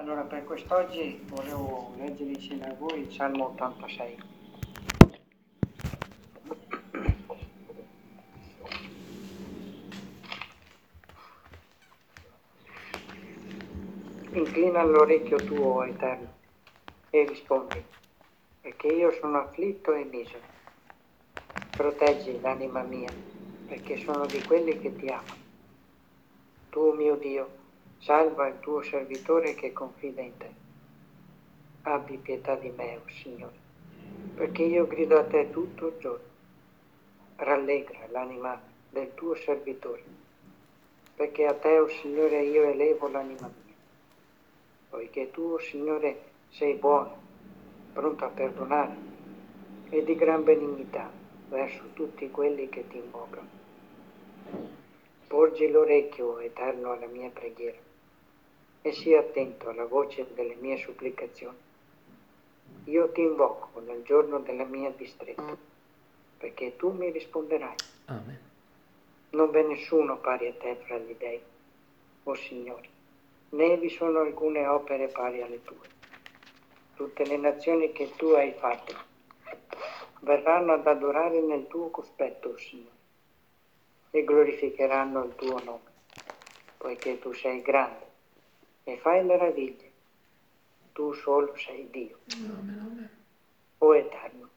Allora, per quest'oggi volevo leggere insieme a voi il Salmo 86. Inclina l'orecchio tuo, Eterno, e rispondi, perché io sono afflitto e misero. Proteggi l'anima mia, perché sono di quelli che ti amano. Tu, mio Dio, Salva il tuo servitore che confida in te. Abbi pietà di me, oh Signore, perché io grido a te tutto il giorno. Rallegra l'anima del tuo servitore, perché a te, oh Signore, io elevo l'anima mia. Poiché tu, oh Signore, sei buono, pronto a perdonare e di gran benignità verso tutti quelli che ti invocano. Porgi l'orecchio, Eterno, alla mia preghiera e sia attento alla voce delle mie supplicazioni. Io ti invoco nel giorno della mia distretta, perché tu mi risponderai. Amen. Non v'è nessuno pari a te fra gli dei, o oh Signore, né vi sono alcune opere pari alle tue. Tutte le nazioni che tu hai fatte verranno ad adorare nel tuo cospetto, o oh Signore, e glorificheranno il tuo nome, poiché tu sei grande e fai meraviglie. Tu solo sei Dio. O Eterno,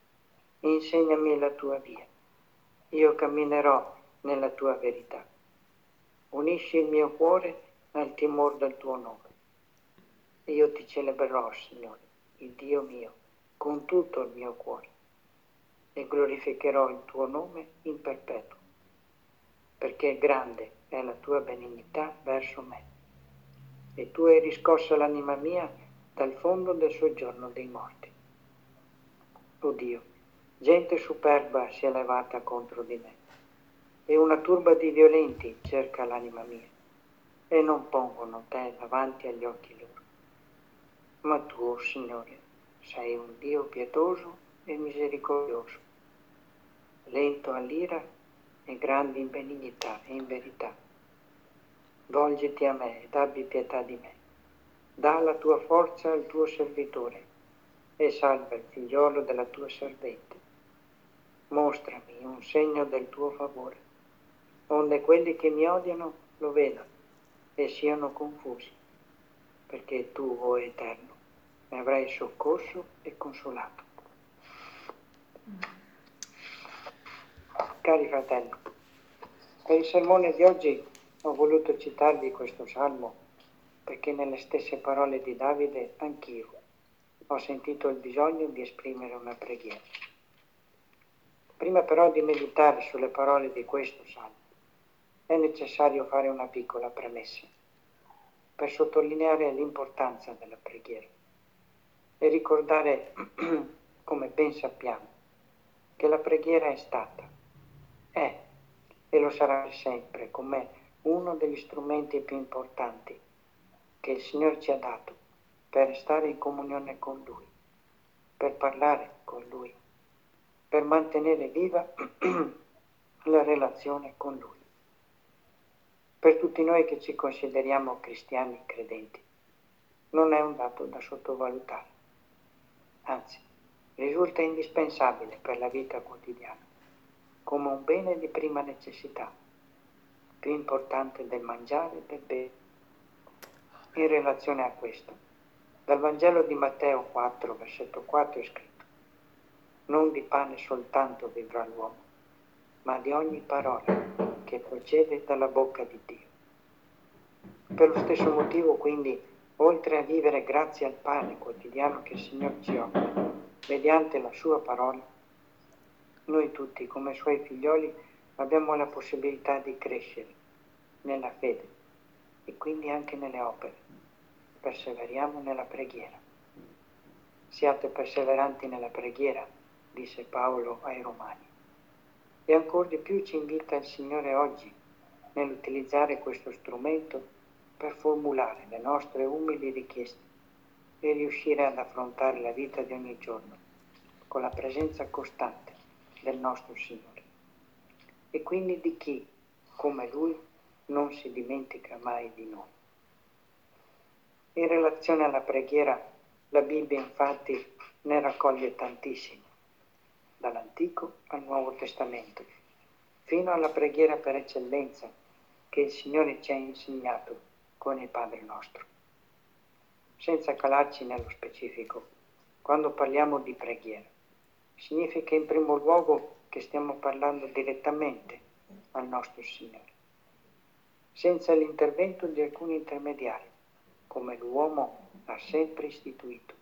insegnami la tua via. Io camminerò nella tua verità. Unisci il mio cuore al timore del tuo nome. Io ti celebrerò, Signore, il Dio mio, con tutto il mio cuore e glorificherò il tuo nome in perpetuo, perché grande è la tua benignità verso me e tu hai riscosso l'anima mia dal fondo del soggiorno dei morti. O Dio, gente superba si è levata contro di me e una turba di violenti cerca l'anima mia e non pongono te davanti agli occhi loro. Ma tu, oh Signore, sei un Dio pietoso e misericordioso, lento all'ira e grande in benignità e in verità volgiti a me ed abbi pietà di me. Da la tua forza al tuo servitore e salva il figliolo della tua servente. Mostrami un segno del tuo favore, onde quelli che mi odiano lo vedano e siano confusi, perché tu, o oh Eterno, mi avrai soccorso e consolato. Cari fratelli, per il sermone di oggi ho voluto citarvi questo salmo perché nelle stesse parole di Davide anch'io ho sentito il bisogno di esprimere una preghiera. Prima però di meditare sulle parole di questo salmo è necessario fare una piccola premessa per sottolineare l'importanza della preghiera e ricordare, come ben sappiamo, che la preghiera è stata, è e lo sarà sempre come uno degli strumenti più importanti che il Signore ci ha dato per stare in comunione con Lui, per parlare con Lui, per mantenere viva la relazione con Lui. Per tutti noi che ci consideriamo cristiani credenti, non è un dato da sottovalutare, anzi risulta indispensabile per la vita quotidiana, come un bene di prima necessità più importante del mangiare e del bere. In relazione a questo, dal Vangelo di Matteo 4, versetto 4 è scritto, non di pane soltanto vivrà l'uomo, ma di ogni parola che procede dalla bocca di Dio. Per lo stesso motivo, quindi, oltre a vivere grazie al pane quotidiano che il Signore ci offre, mediante la sua parola, noi tutti come suoi figlioli abbiamo la possibilità di crescere nella fede e quindi anche nelle opere. Perseveriamo nella preghiera. Siate perseveranti nella preghiera, disse Paolo ai Romani. E ancora di più ci invita il Signore oggi nell'utilizzare questo strumento per formulare le nostre umili richieste e riuscire ad affrontare la vita di ogni giorno con la presenza costante del nostro Signore e quindi di chi, come Lui, non si dimentica mai di noi. In relazione alla preghiera, la Bibbia infatti ne raccoglie tantissime, dall'Antico al Nuovo Testamento, fino alla preghiera per eccellenza che il Signore ci ha insegnato con il Padre nostro. Senza calarci nello specifico, quando parliamo di preghiera, significa in primo luogo che stiamo parlando direttamente al nostro Signore, senza l'intervento di alcuni intermediari, come l'uomo ha sempre istituito.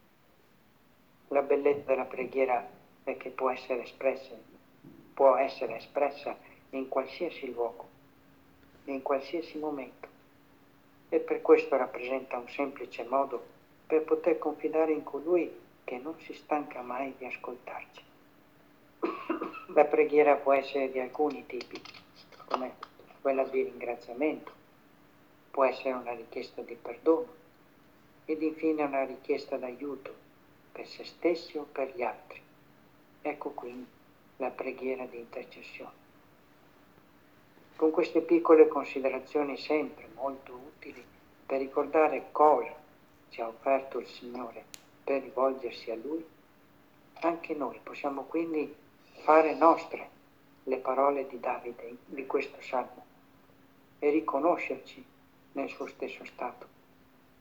La bellezza della preghiera è che può essere espressa, può essere espressa in qualsiasi luogo, in qualsiasi momento, e per questo rappresenta un semplice modo per poter confidare in colui che non si stanca mai di ascoltarci. La preghiera può essere di alcuni tipi, come quella di ringraziamento, può essere una richiesta di perdono ed infine una richiesta d'aiuto per se stessi o per gli altri. Ecco quindi la preghiera di intercessione. Con queste piccole considerazioni sempre molto utili per ricordare cosa ci ha offerto il Signore per rivolgersi a Lui, anche noi possiamo quindi fare nostre le parole di Davide di questo salmo e riconoscerci nel suo stesso stato,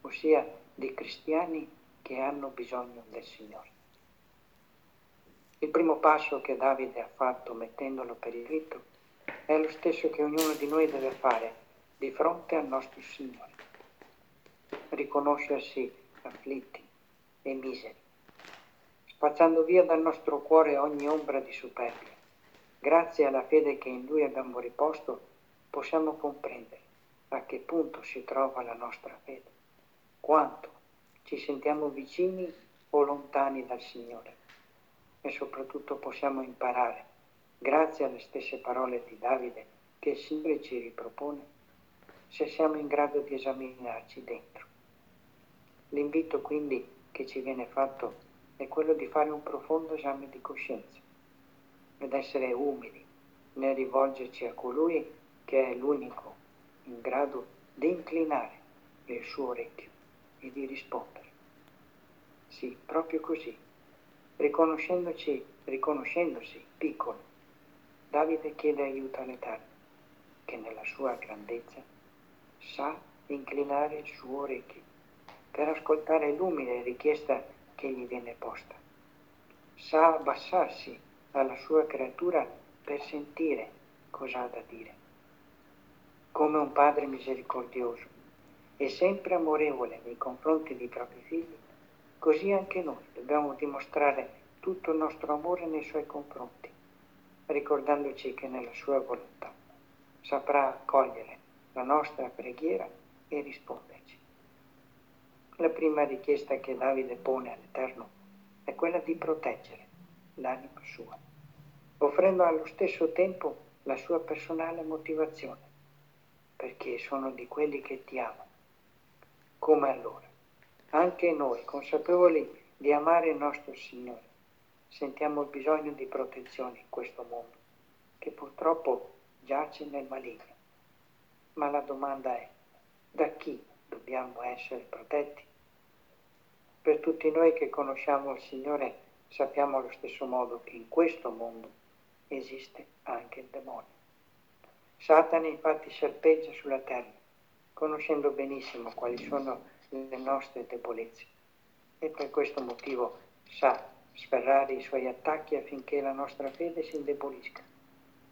ossia di cristiani che hanno bisogno del Signore. Il primo passo che Davide ha fatto mettendolo per iscritto è lo stesso che ognuno di noi deve fare di fronte al nostro Signore. Riconoscersi afflitti e miseri spazzando via dal nostro cuore ogni ombra di superbia. Grazie alla fede che in Lui abbiamo riposto, possiamo comprendere a che punto si trova la nostra fede, quanto ci sentiamo vicini o lontani dal Signore e soprattutto possiamo imparare, grazie alle stesse parole di Davide che il Signore ci ripropone, se siamo in grado di esaminarci dentro. L'invito quindi che ci viene fatto è quello di fare un profondo esame di coscienza ed essere umili nel rivolgerci a colui che è l'unico in grado di inclinare il suo orecchio e di rispondere. Sì, proprio così, riconoscendoci, riconoscendosi piccolo, Davide chiede aiuto all'Eterno, che nella sua grandezza sa inclinare il suo orecchio per ascoltare l'umile richiesta che gli viene posta. Sa abbassarsi alla sua creatura per sentire cosa ha da dire. Come un padre misericordioso e sempre amorevole nei confronti dei propri figli, così anche noi dobbiamo dimostrare tutto il nostro amore nei suoi confronti, ricordandoci che nella sua volontà saprà accogliere la nostra preghiera e risponderci. La prima richiesta che Davide pone all'Eterno è quella di proteggere l'anima sua, offrendo allo stesso tempo la sua personale motivazione, perché sono di quelli che ti amano. Come allora? Anche noi, consapevoli di amare il nostro Signore, sentiamo il bisogno di protezione in questo mondo, che purtroppo giace nel maligno. Ma la domanda è, da chi dobbiamo essere protetti? Per tutti noi che conosciamo il Signore sappiamo allo stesso modo che in questo mondo esiste anche il demonio. Satana infatti serpeggia sulla terra, conoscendo benissimo quali sono le nostre debolezze e per questo motivo sa sferrare i suoi attacchi affinché la nostra fede si indebolisca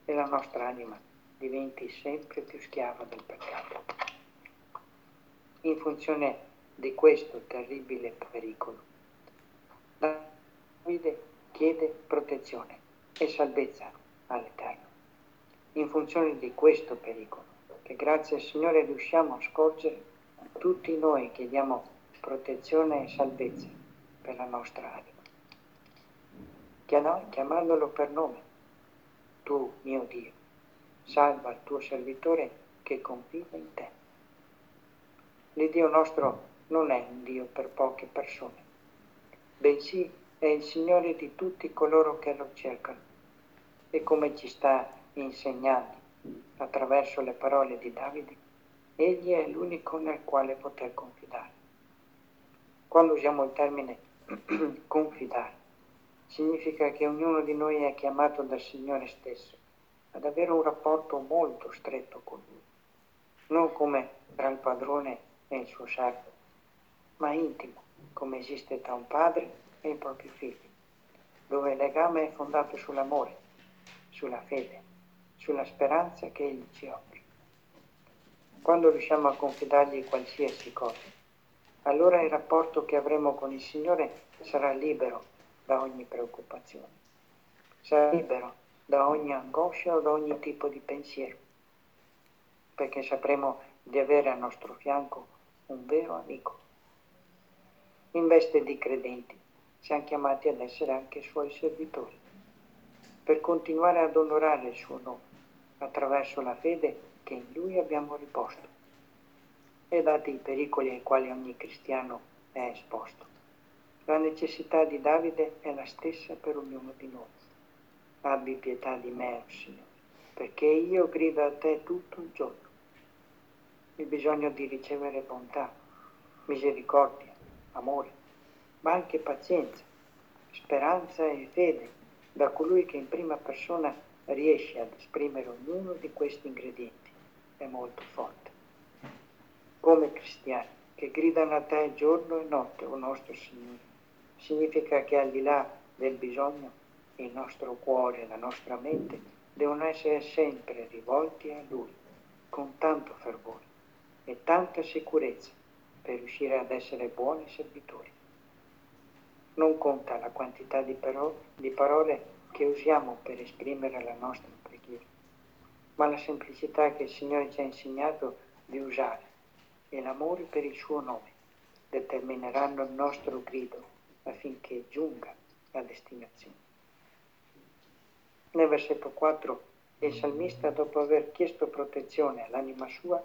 e la nostra anima diventi sempre più schiava del peccato. In funzione di questo terribile pericolo. Davide chiede protezione e salvezza all'Eterno. In funzione di questo pericolo, che grazie al Signore riusciamo a scorgere, tutti noi chiediamo protezione e salvezza per la nostra anima. Chiamandolo per nome, tu mio Dio, salva il tuo servitore che confida in te. L'Iddio nostro non è un Dio per poche persone, bensì è il Signore di tutti coloro che lo cercano. E come ci sta insegnando attraverso le parole di Davide, egli è l'unico nel quale poter confidare. Quando usiamo il termine confidare, significa che ognuno di noi è chiamato dal Signore stesso ad avere un rapporto molto stretto con Lui, non come tra il padrone e il suo servo, ma intimo, come esiste tra un padre e i propri figli, dove il legame è fondato sull'amore, sulla fede, sulla speranza che Egli ci offre. Quando riusciamo a confidargli qualsiasi cosa, allora il rapporto che avremo con il Signore sarà libero da ogni preoccupazione, sarà libero da ogni angoscia o da ogni tipo di pensiero, perché sapremo di avere al nostro fianco un vero amico. In veste di credenti siamo chiamati ad essere anche suoi servitori, per continuare ad onorare il suo nome attraverso la fede che in lui abbiamo riposto e dati i pericoli ai quali ogni cristiano è esposto. La necessità di Davide è la stessa per ognuno di noi. Abbi pietà di me, oh Signore, perché io grido a te tutto il giorno. Il bisogno di ricevere bontà, misericordia, amore, ma anche pazienza, speranza e fede da colui che in prima persona riesce ad esprimere ognuno di questi ingredienti è molto forte come cristiani che gridano a te giorno e notte, o nostro Signore. Significa che al di là del bisogno, il nostro cuore e la nostra mente devono essere sempre rivolti a Lui con tanto fervore e tanta sicurezza per riuscire ad essere buoni servitori. Non conta la quantità di, paro- di parole che usiamo per esprimere la nostra preghiera, ma la semplicità che il Signore ci ha insegnato di usare e l'amore per il suo nome determineranno il nostro grido affinché giunga a destinazione. Nel versetto 4 il salmista, dopo aver chiesto protezione all'anima sua,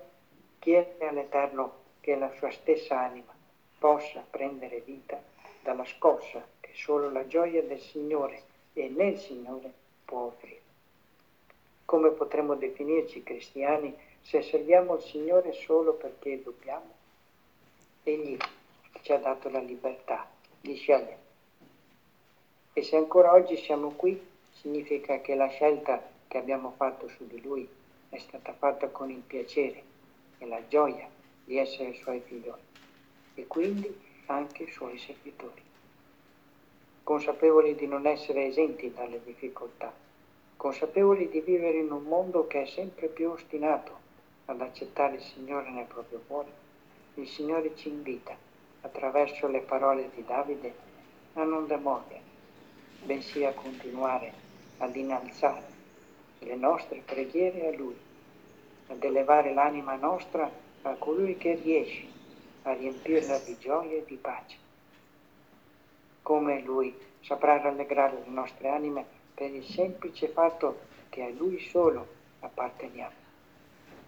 chiede all'Eterno che la sua stessa anima possa prendere vita dalla scossa che solo la gioia del Signore e nel Signore può offrire. Come potremmo definirci cristiani se serviamo il Signore solo perché dobbiamo, Egli ci ha dato la libertà di scegliere. E se ancora oggi siamo qui, significa che la scelta che abbiamo fatto su di Lui è stata fatta con il piacere e la gioia di essere Suoi figlioli e quindi anche Suoi servitori. Consapevoli di non essere esenti dalle difficoltà, consapevoli di vivere in un mondo che è sempre più ostinato ad accettare il Signore nel proprio cuore, il Signore ci invita, attraverso le parole di Davide, a non demordere, bensì a continuare ad innalzare le nostre preghiere a Lui, ad elevare l'anima nostra a colui che riesce a riempirla di gioia e di pace. Come Lui saprà rallegrare le nostre anime per il semplice fatto che a Lui solo apparteniamo.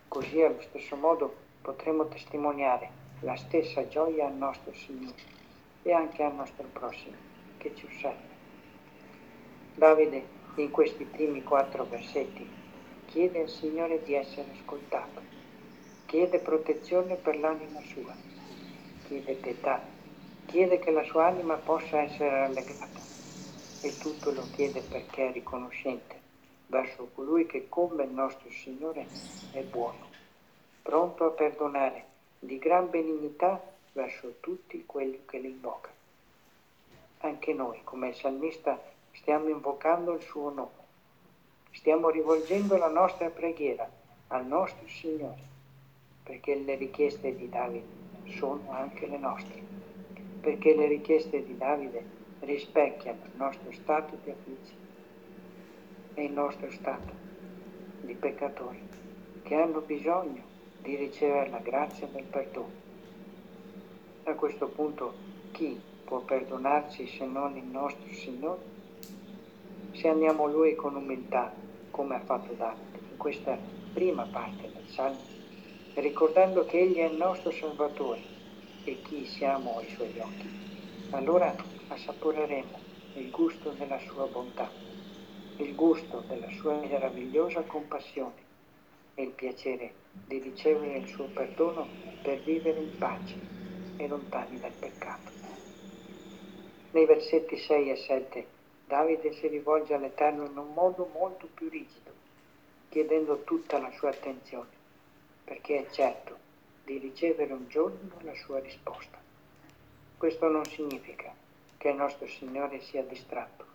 Così allo stesso modo potremo testimoniare la stessa gioia al nostro Signore e anche al nostro prossimo che ci osserva. Davide in questi primi quattro versetti chiede al Signore di essere ascoltato, chiede protezione per l'anima sua, chiede pietà, chiede che la sua anima possa essere rallegrata. E tutto lo chiede perché è riconoscente verso colui che come il nostro Signore è buono, pronto a perdonare, di gran benignità verso tutti quelli che li invocano. Anche noi, come il salmista, stiamo invocando il suo nome, stiamo rivolgendo la nostra preghiera al nostro Signore, perché le richieste di Davide sono anche le nostre, perché le richieste di Davide rispecchiano il nostro stato di afflizione e il nostro stato di peccatori che hanno bisogno di ricevere la grazia del perdono. A questo punto chi può perdonarci se non il nostro Signore? Se andiamo a Lui con umiltà, come ha fatto Davide in questa prima parte del Salmo, ricordando che Egli è il nostro Salvatore e chi siamo ai Suoi occhi, allora assaporeremo il gusto della Sua bontà il gusto della sua meravigliosa compassione e il piacere di ricevere il suo perdono per vivere in pace e lontani dal peccato. Nei versetti 6 e 7 Davide si rivolge all'Eterno in un modo molto più rigido, chiedendo tutta la sua attenzione, perché è certo di ricevere un giorno la sua risposta. Questo non significa che il nostro Signore sia distratto,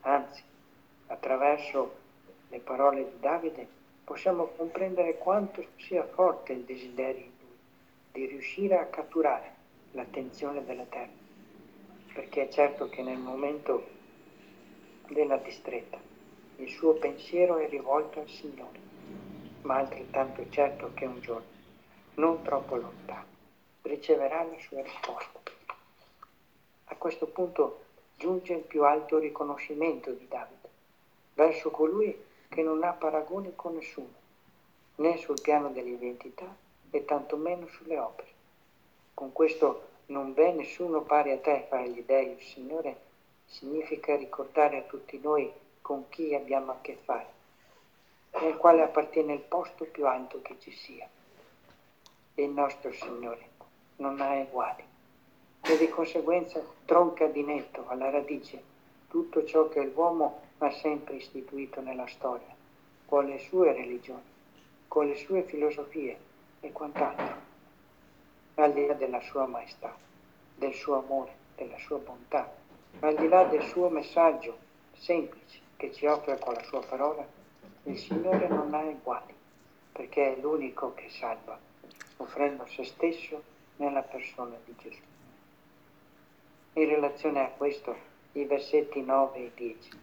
anzi, attraverso le parole di Davide possiamo comprendere quanto sia forte il desiderio in lui di riuscire a catturare l'attenzione dell'Eterno, perché è certo che nel momento della distretta il suo pensiero è rivolto al Signore, ma altrettanto certo che un giorno, non troppo lontano, riceverà la sua risposta. A questo punto giunge il più alto riconoscimento di Davide verso colui che non ha paragoni con nessuno, né sul piano dell'identità e tantomeno sulle opere. Con questo non v'è nessuno pari a te fra gli dei, il Signore, significa ricordare a tutti noi con chi abbiamo a che fare, nel quale appartiene il posto più alto che ci sia. Il nostro Signore non ha uguali e di conseguenza tronca di netto alla radice tutto ciò che l'uomo ha sempre istituito nella storia, con le sue religioni, con le sue filosofie e quant'altro, al di là della sua maestà, del suo amore, della sua bontà, al di là del suo messaggio semplice che ci offre con la sua parola, il Signore non ha uguali, perché è l'unico che salva, offrendo se stesso nella persona di Gesù. In relazione a questo, i versetti 9 e 10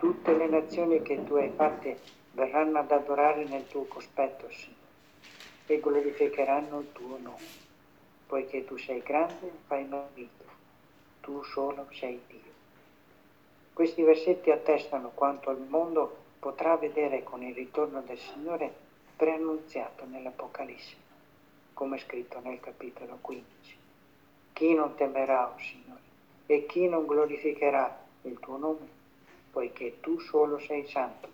tutte le nazioni che tu hai fatte verranno ad adorare nel tuo cospetto, Signore, e glorificheranno il tuo nome, poiché tu sei grande e fai meraviglie, tu solo sei Dio. Questi versetti attestano quanto il mondo potrà vedere con il ritorno del Signore preannunziato nell'Apocalisse, come scritto nel capitolo 15. Chi non temerà, oh Signore, e chi non glorificherà il tuo nome? poiché tu solo sei santo,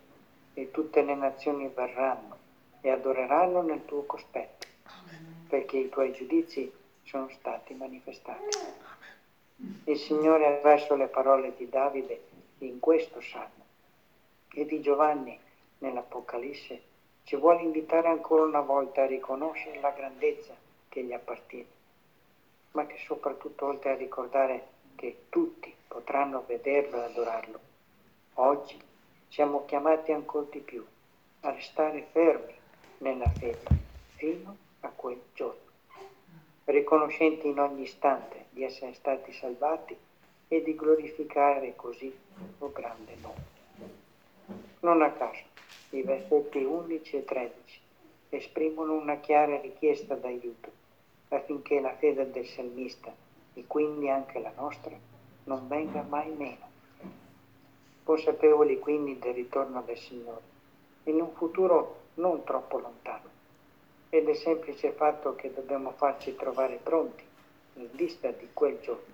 e tutte le nazioni verranno e adoreranno nel tuo cospetto, perché i tuoi giudizi sono stati manifestati. Il Signore, attraverso le parole di Davide in questo salmo e di Giovanni nell'Apocalisse, ci vuole invitare ancora una volta a riconoscere la grandezza che gli appartiene, ma che soprattutto oltre a ricordare che tutti potranno vederlo e adorarlo, Oggi siamo chiamati ancora di più a restare fermi nella fede fino a quel giorno, riconoscenti in ogni istante di essere stati salvati e di glorificare così il grande nome. Non a caso i versetti 11 e 13 esprimono una chiara richiesta d'aiuto affinché la fede del salmista e quindi anche la nostra non venga mai meno consapevoli quindi del ritorno del Signore, in un futuro non troppo lontano, e del semplice fatto che dobbiamo farci trovare pronti in vista di quel giorno.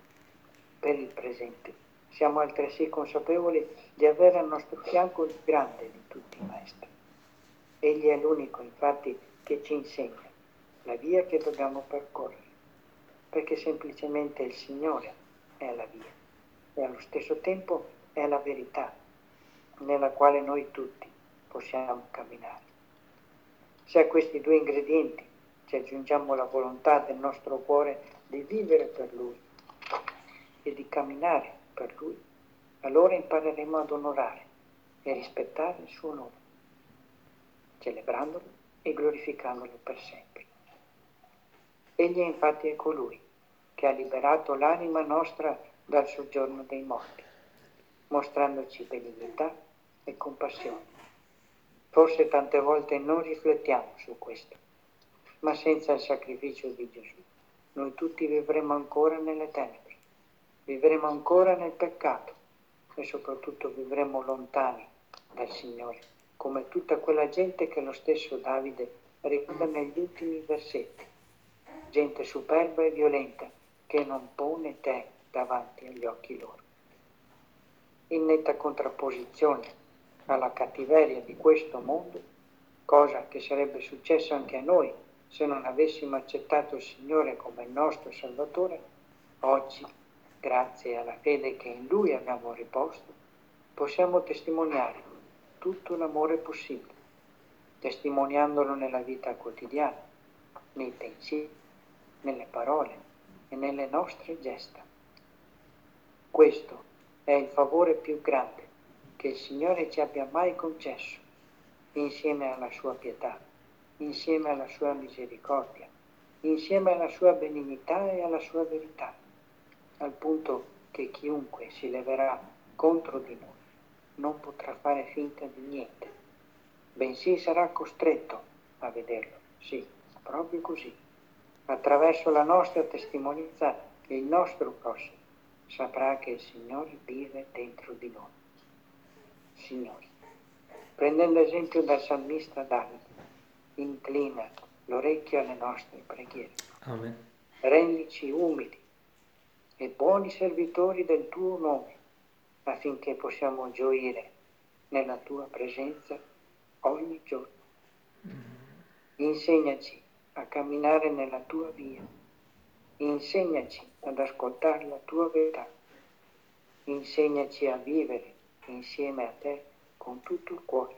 Per il presente siamo altresì consapevoli di avere al nostro fianco il grande di tutti i maestri. Egli è l'unico, infatti, che ci insegna la via che dobbiamo percorrere, perché semplicemente il Signore è la via e allo stesso tempo è la verità nella quale noi tutti possiamo camminare. Se a questi due ingredienti ci aggiungiamo la volontà del nostro cuore di vivere per Lui e di camminare per Lui, allora impareremo ad onorare e rispettare il suo nome, celebrandolo e glorificandolo per sempre. Egli infatti è colui che ha liberato l'anima nostra dal soggiorno dei morti mostrandoci benignità e compassione. Forse tante volte non riflettiamo su questo, ma senza il sacrificio di Gesù noi tutti vivremo ancora nelle tenebre, vivremo ancora nel peccato e soprattutto vivremo lontani dal Signore, come tutta quella gente che lo stesso Davide ricorda negli ultimi versetti, gente superba e violenta che non pone te davanti agli occhi loro. In netta contrapposizione alla cattiveria di questo mondo, cosa che sarebbe successa anche a noi se non avessimo accettato il Signore come il nostro Salvatore, oggi, grazie alla fede che in Lui abbiamo riposto, possiamo testimoniare tutto l'amore possibile, testimoniandolo nella vita quotidiana, nei pensieri, nelle parole e nelle nostre gesta. Questo è il favore più grande che il Signore ci abbia mai concesso, insieme alla sua pietà insieme alla sua misericordia, insieme alla sua benignità e alla sua verità, al punto che chiunque si leverà contro di noi non potrà fare finta di niente, bensì sarà costretto a vederlo, sì, proprio così, attraverso la nostra testimonianza e il nostro prossimo saprà che il Signore vive dentro di noi. Signore, prendendo esempio dal salmista Davide, inclina l'orecchio alle nostre preghiere. Amen. Rendici umili e buoni servitori del tuo nome, affinché possiamo gioire nella tua presenza ogni giorno. Insegnaci a camminare nella tua via, insegnaci ad ascoltare la tua verità, insegnaci a vivere insieme a te con tutto il cuore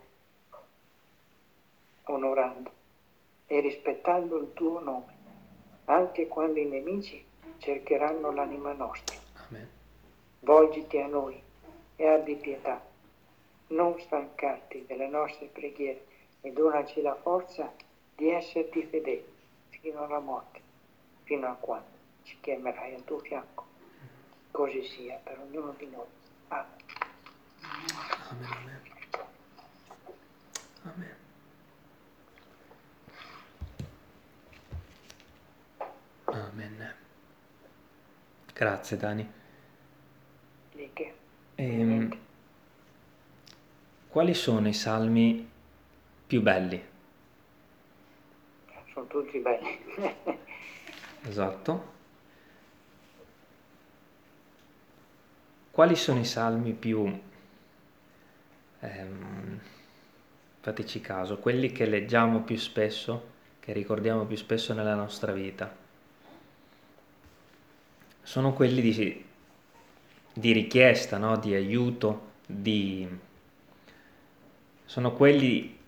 onorando e rispettando il tuo nome, anche quando i nemici cercheranno l'anima nostra. Amen. Volgiti a noi e abbi pietà, non stancarti delle nostre preghiere e donaci la forza di esserti fedeli fino alla morte, fino a quando ci chiamerai al tuo fianco. Così sia per ognuno di noi. Amen. Amen. Amen. Amen. Amen. Grazie Dani. Di che? Ehm, quali sono i salmi più belli? Sono tutti belli. Esatto. Quali sono i salmi più... ehm, fateci caso, quelli che leggiamo più spesso, che ricordiamo più spesso nella nostra vita? Sono quelli di, di richiesta, no? di aiuto, di... sono quelli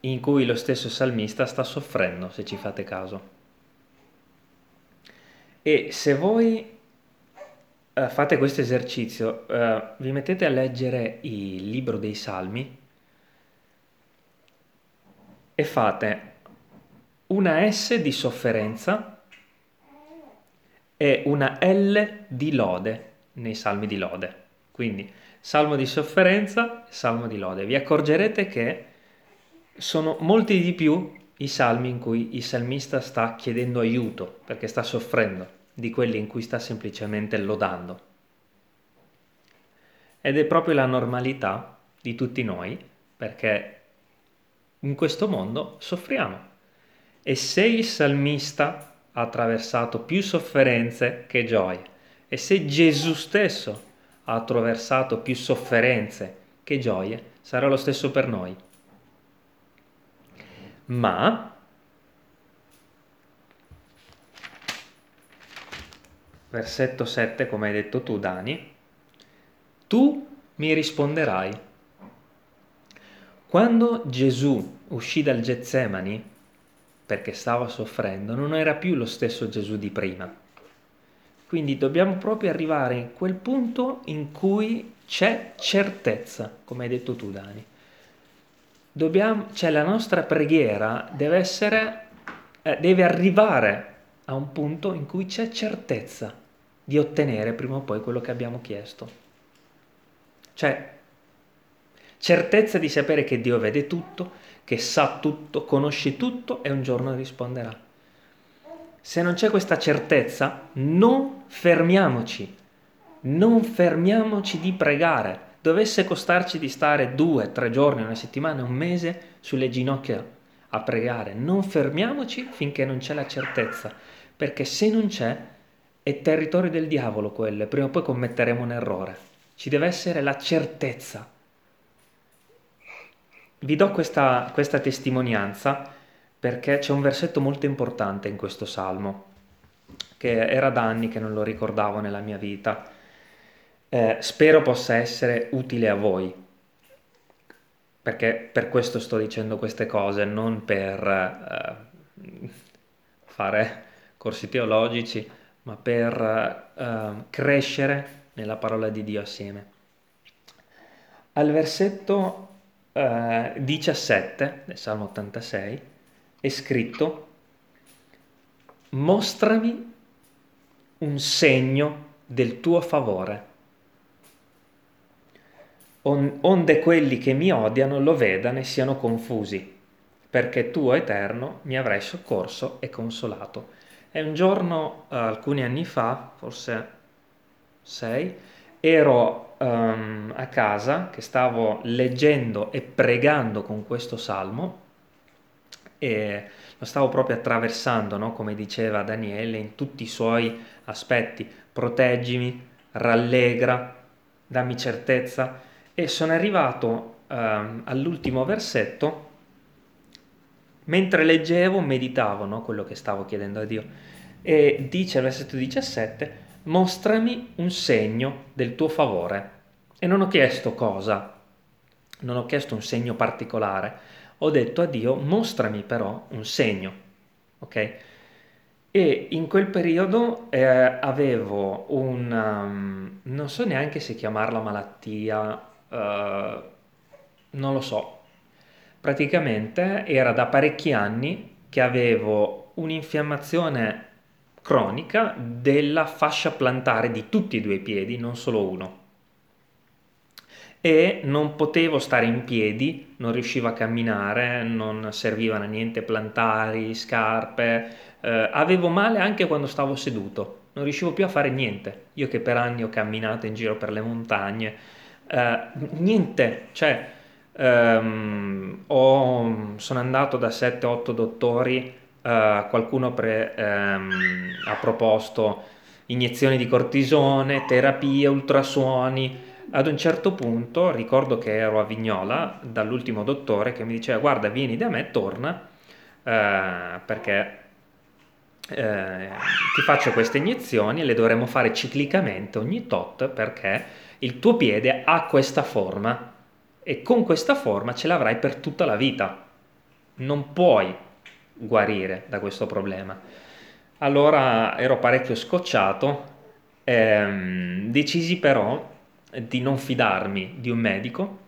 in cui lo stesso salmista sta soffrendo, se ci fate caso. E se voi eh, fate questo esercizio, eh, vi mettete a leggere il libro dei Salmi e fate una S di sofferenza e una L di lode nei salmi di lode. Quindi salmo di sofferenza, salmo di lode. Vi accorgerete che sono molti di più i salmi in cui il salmista sta chiedendo aiuto perché sta soffrendo di quelli in cui sta semplicemente lodando. Ed è proprio la normalità di tutti noi perché in questo mondo soffriamo. E se il salmista attraversato più sofferenze che gioie, e se Gesù stesso ha attraversato più sofferenze che gioie, sarà lo stesso per noi. Ma versetto 7, come hai detto tu, Dani, tu mi risponderai. Quando Gesù uscì dal Getsemani, perché stava soffrendo, non era più lo stesso Gesù di prima. Quindi dobbiamo proprio arrivare in quel punto in cui c'è certezza, come hai detto tu, Dani dobbiamo, cioè la nostra preghiera deve essere, eh, deve arrivare a un punto in cui c'è certezza di ottenere prima o poi quello che abbiamo chiesto. Cioè, certezza di sapere che Dio vede tutto, che sa tutto, conosce tutto e un giorno risponderà. Se non c'è questa certezza, non fermiamoci, non fermiamoci di pregare dovesse costarci di stare due, tre giorni, una settimana, un mese sulle ginocchia a pregare, non fermiamoci finché non c'è la certezza, perché se non c'è è territorio del diavolo quello prima o poi commetteremo un errore. Ci deve essere la certezza. Vi do questa, questa testimonianza perché c'è un versetto molto importante in questo salmo, che era da anni che non lo ricordavo nella mia vita. Eh, spero possa essere utile a voi, perché per questo sto dicendo queste cose, non per eh, fare corsi teologici, ma per eh, crescere nella parola di Dio assieme. Al versetto eh, 17 del Salmo 86 è scritto mostrami un segno del tuo favore, onde quelli che mi odiano lo vedano e siano confusi, perché tu, Eterno, mi avrai soccorso e consolato. E un giorno, eh, alcuni anni fa, forse sei, ero um, a casa che stavo leggendo e pregando con questo salmo e lo stavo proprio attraversando, no? come diceva Daniele, in tutti i suoi aspetti. Proteggimi, rallegra, dammi certezza. E sono arrivato um, all'ultimo versetto. Mentre leggevo, meditavo no? quello che stavo chiedendo a Dio. E dice al versetto 17, mostrami un segno del tuo favore. E non ho chiesto cosa, non ho chiesto un segno particolare, ho detto a Dio mostrami però un segno, ok? E in quel periodo eh, avevo un, um, non so neanche se chiamarla malattia, uh, non lo so, praticamente era da parecchi anni che avevo un'infiammazione cronica della fascia plantare di tutti e due i piedi, non solo uno. E non potevo stare in piedi, non riuscivo a camminare, non servivano a niente plantari, scarpe, eh, avevo male anche quando stavo seduto, non riuscivo più a fare niente. Io che per anni ho camminato in giro per le montagne, eh, niente, cioè ehm, ho, sono andato da 7-8 dottori Uh, qualcuno pre, um, ha proposto iniezioni di cortisone, terapie, ultrasuoni. Ad un certo punto ricordo che ero a Vignola dall'ultimo dottore che mi diceva guarda vieni da me, torna uh, perché uh, ti faccio queste iniezioni e le dovremo fare ciclicamente ogni tot perché il tuo piede ha questa forma e con questa forma ce l'avrai per tutta la vita. Non puoi guarire da questo problema. Allora ero parecchio scocciato, ehm, decisi però di non fidarmi di un medico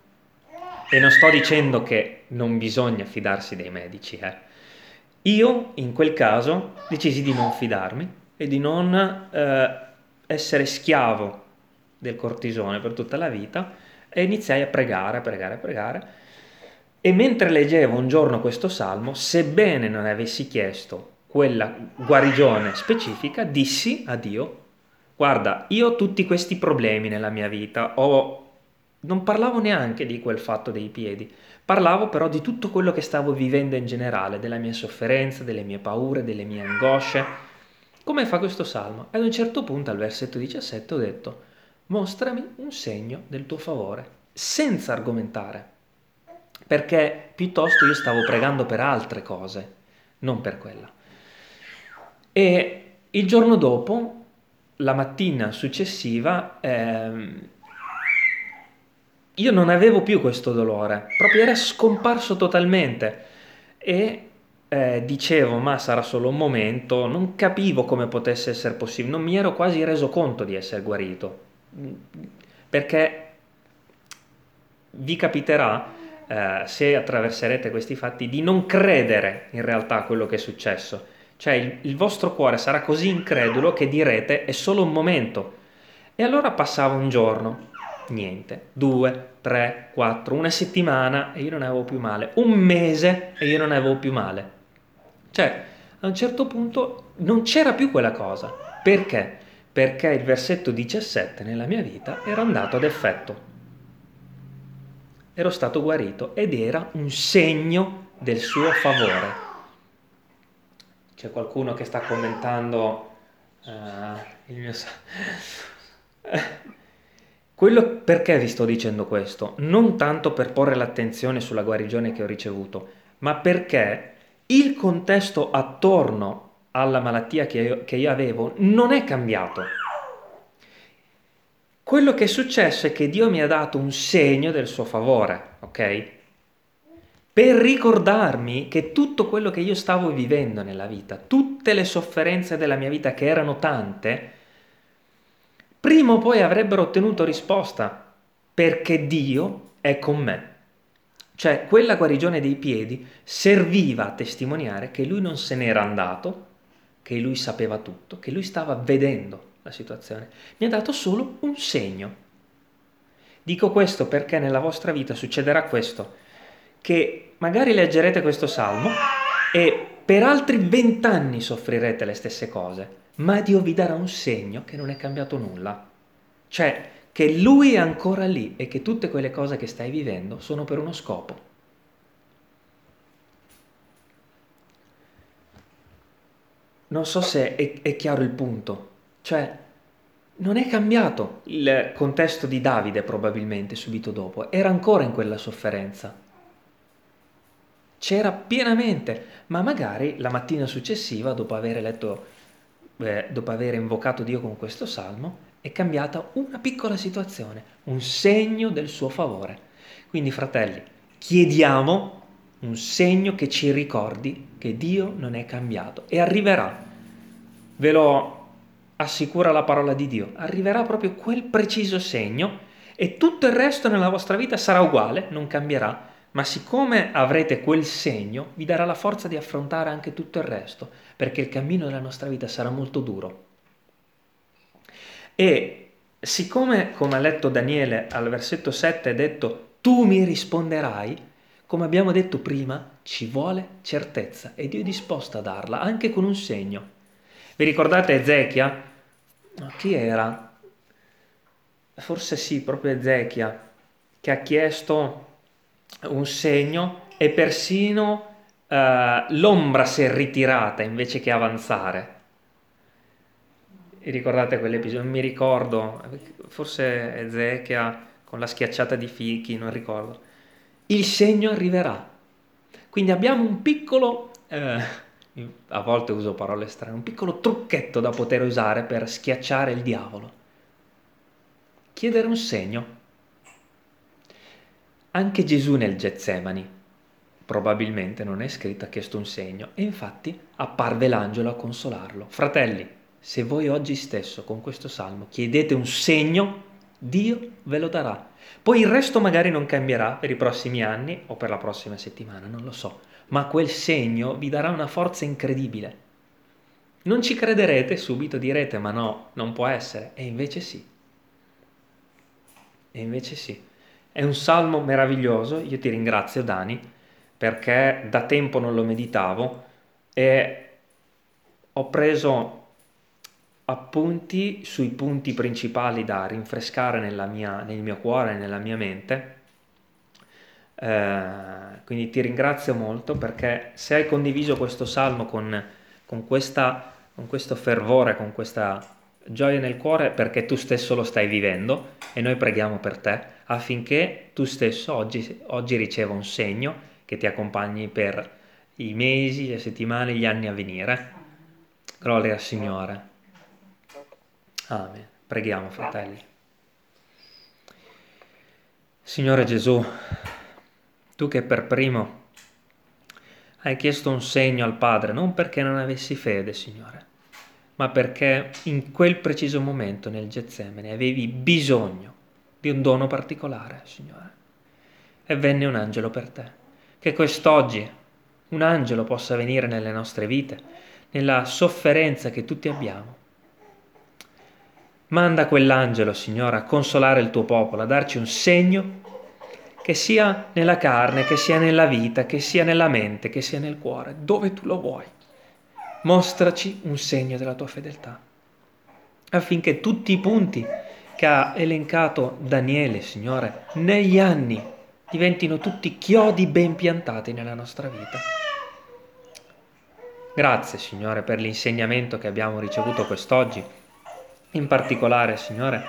e non sto dicendo che non bisogna fidarsi dei medici. Eh. Io in quel caso decisi di non fidarmi e di non eh, essere schiavo del cortisone per tutta la vita e iniziai a pregare, a pregare, a pregare e mentre leggevo un giorno questo salmo, sebbene non avessi chiesto quella guarigione specifica, dissi a Dio, guarda, io ho tutti questi problemi nella mia vita, ho... non parlavo neanche di quel fatto dei piedi, parlavo però di tutto quello che stavo vivendo in generale, della mia sofferenza, delle mie paure, delle mie angosce. Come fa questo salmo? Ad un certo punto, al versetto 17, ho detto, mostrami un segno del tuo favore, senza argomentare perché piuttosto io stavo pregando per altre cose, non per quella. E il giorno dopo, la mattina successiva, ehm, io non avevo più questo dolore, proprio era scomparso totalmente e eh, dicevo ma sarà solo un momento, non capivo come potesse essere possibile, non mi ero quasi reso conto di essere guarito, perché vi capiterà eh, se attraverserete questi fatti, di non credere in realtà a quello che è successo. Cioè il, il vostro cuore sarà così incredulo che direte è solo un momento. E allora passava un giorno, niente, due, tre, quattro, una settimana e io non avevo più male, un mese e io non avevo più male. Cioè, a un certo punto non c'era più quella cosa. Perché? Perché il versetto 17 nella mia vita era andato ad effetto ero stato guarito ed era un segno del suo favore. C'è qualcuno che sta commentando uh, il mio... Quello perché vi sto dicendo questo? Non tanto per porre l'attenzione sulla guarigione che ho ricevuto, ma perché il contesto attorno alla malattia che io, che io avevo non è cambiato. Quello che è successo è che Dio mi ha dato un segno del suo favore, ok? Per ricordarmi che tutto quello che io stavo vivendo nella vita, tutte le sofferenze della mia vita che erano tante, prima o poi avrebbero ottenuto risposta, perché Dio è con me. Cioè, quella guarigione dei piedi serviva a testimoniare che lui non se n'era andato, che lui sapeva tutto, che lui stava vedendo la situazione. Mi ha dato solo un segno. Dico questo perché nella vostra vita succederà questo, che magari leggerete questo salmo e per altri vent'anni soffrirete le stesse cose, ma Dio vi darà un segno che non è cambiato nulla. Cioè che Lui è ancora lì e che tutte quelle cose che stai vivendo sono per uno scopo. Non so se è, è chiaro il punto. Cioè, non è cambiato il contesto di Davide probabilmente subito dopo, era ancora in quella sofferenza. C'era pienamente, ma magari la mattina successiva, dopo aver letto, eh, dopo aver invocato Dio con questo salmo, è cambiata una piccola situazione, un segno del suo favore. Quindi, fratelli, chiediamo un segno che ci ricordi che Dio non è cambiato e arriverà. Ve lo assicura la parola di Dio, arriverà proprio quel preciso segno e tutto il resto nella vostra vita sarà uguale, non cambierà, ma siccome avrete quel segno, vi darà la forza di affrontare anche tutto il resto, perché il cammino della nostra vita sarà molto duro. E siccome, come ha letto Daniele al versetto 7, è detto tu mi risponderai, come abbiamo detto prima, ci vuole certezza e Dio è disposto a darla, anche con un segno. Vi ricordate Ezechia? Chi era? Forse sì, proprio Ezechia, che ha chiesto un segno e persino uh, l'ombra si è ritirata invece che avanzare. E ricordate quell'episodio? Mi ricordo, forse Ezechia con la schiacciata di fichi, non ricordo. Il segno arriverà. Quindi abbiamo un piccolo... Eh, a volte uso parole strane, un piccolo trucchetto da poter usare per schiacciare il diavolo. Chiedere un segno. Anche Gesù nel Getsemani probabilmente non è scritto ha chiesto un segno e infatti apparve l'angelo a consolarlo. Fratelli, se voi oggi stesso con questo salmo chiedete un segno, Dio ve lo darà. Poi il resto magari non cambierà per i prossimi anni o per la prossima settimana, non lo so ma quel segno vi darà una forza incredibile. Non ci crederete, subito direte ma no, non può essere, e invece sì. E invece sì. È un salmo meraviglioso, io ti ringrazio Dani, perché da tempo non lo meditavo e ho preso appunti sui punti principali da rinfrescare mia, nel mio cuore, nella mia mente eh, quindi ti ringrazio molto perché se hai condiviso questo salmo con, con, questa, con questo fervore, con questa gioia nel cuore, perché tu stesso lo stai vivendo e noi preghiamo per te affinché tu stesso oggi, oggi riceva un segno che ti accompagni per i mesi, le settimane, gli anni a venire. Gloria al Signore. Amen. Preghiamo, fratelli. Signore Gesù, tu che per primo hai chiesto un segno al Padre, non perché non avessi fede, Signore, ma perché in quel preciso momento nel Getsemane avevi bisogno di un dono particolare, Signore. E venne un angelo per te. Che quest'oggi un angelo possa venire nelle nostre vite, nella sofferenza che tutti abbiamo. Manda quell'angelo, Signore, a consolare il tuo popolo, a darci un segno che sia nella carne, che sia nella vita, che sia nella mente, che sia nel cuore, dove tu lo vuoi. Mostraci un segno della tua fedeltà, affinché tutti i punti che ha elencato Daniele, Signore, negli anni diventino tutti chiodi ben piantati nella nostra vita. Grazie, Signore, per l'insegnamento che abbiamo ricevuto quest'oggi. In particolare, Signore,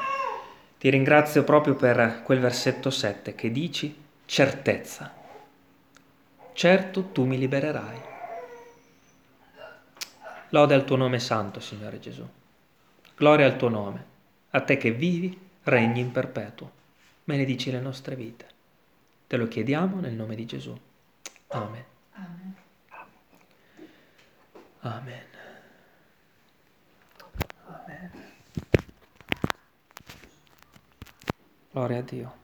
ti ringrazio proprio per quel versetto 7 che dici certezza. Certo tu mi libererai. Lode al tuo nome santo, Signore Gesù. Gloria al tuo nome, a te che vivi, regni in perpetuo. Benedici le nostre vite. Te lo chiediamo nel nome di Gesù. Amen. Amen. Amen. Amen. Gloria a Dio.